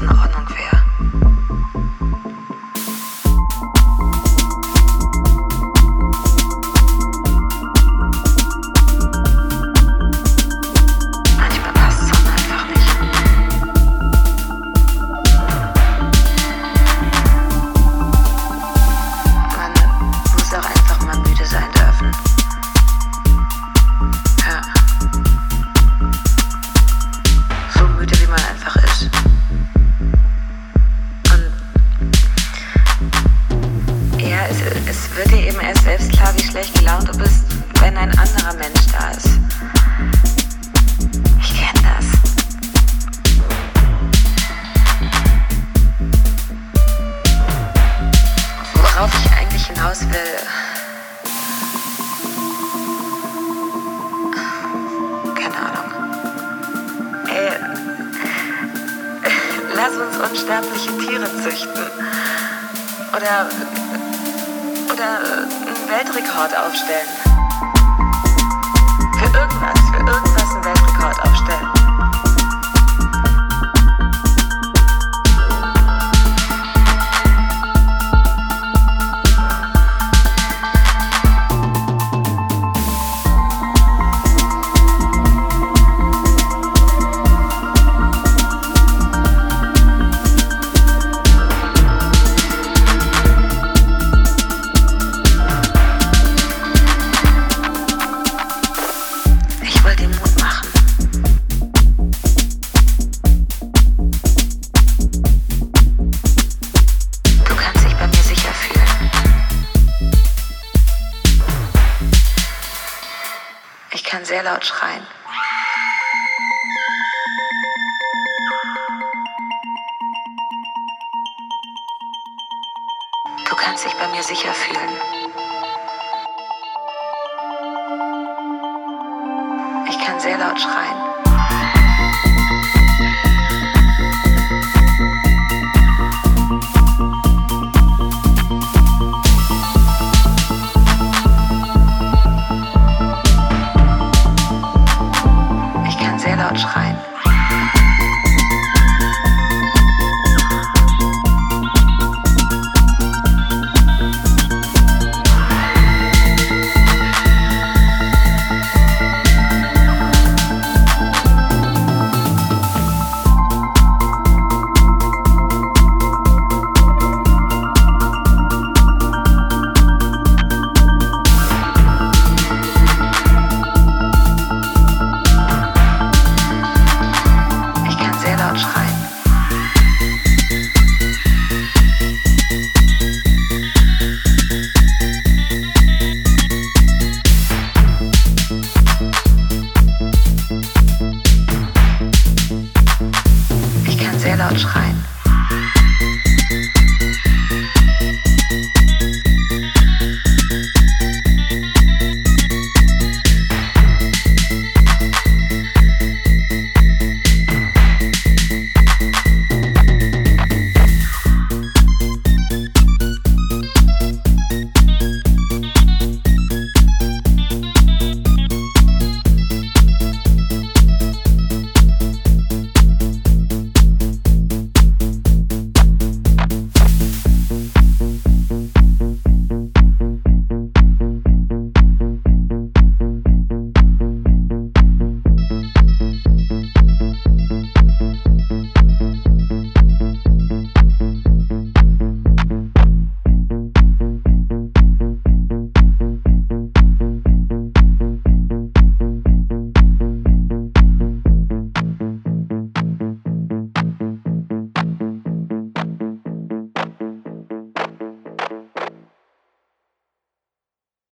not. Wird dir eben erst selbst klar, wie schlecht gelaunt du bist, wenn ein anderer Mensch da ist. Ich kenne das. Worauf ich eigentlich hinaus will. Keine Ahnung. Ey, lass uns unsterbliche Tiere züchten. Oder. Oder einen Weltrekord aufstellen. Für irgendwas, für irgendwas einen Weltrekord aufstellen. Kann sehr laut schreien. Du kannst dich bei mir sicher fühlen. Ich kann sehr laut schreien.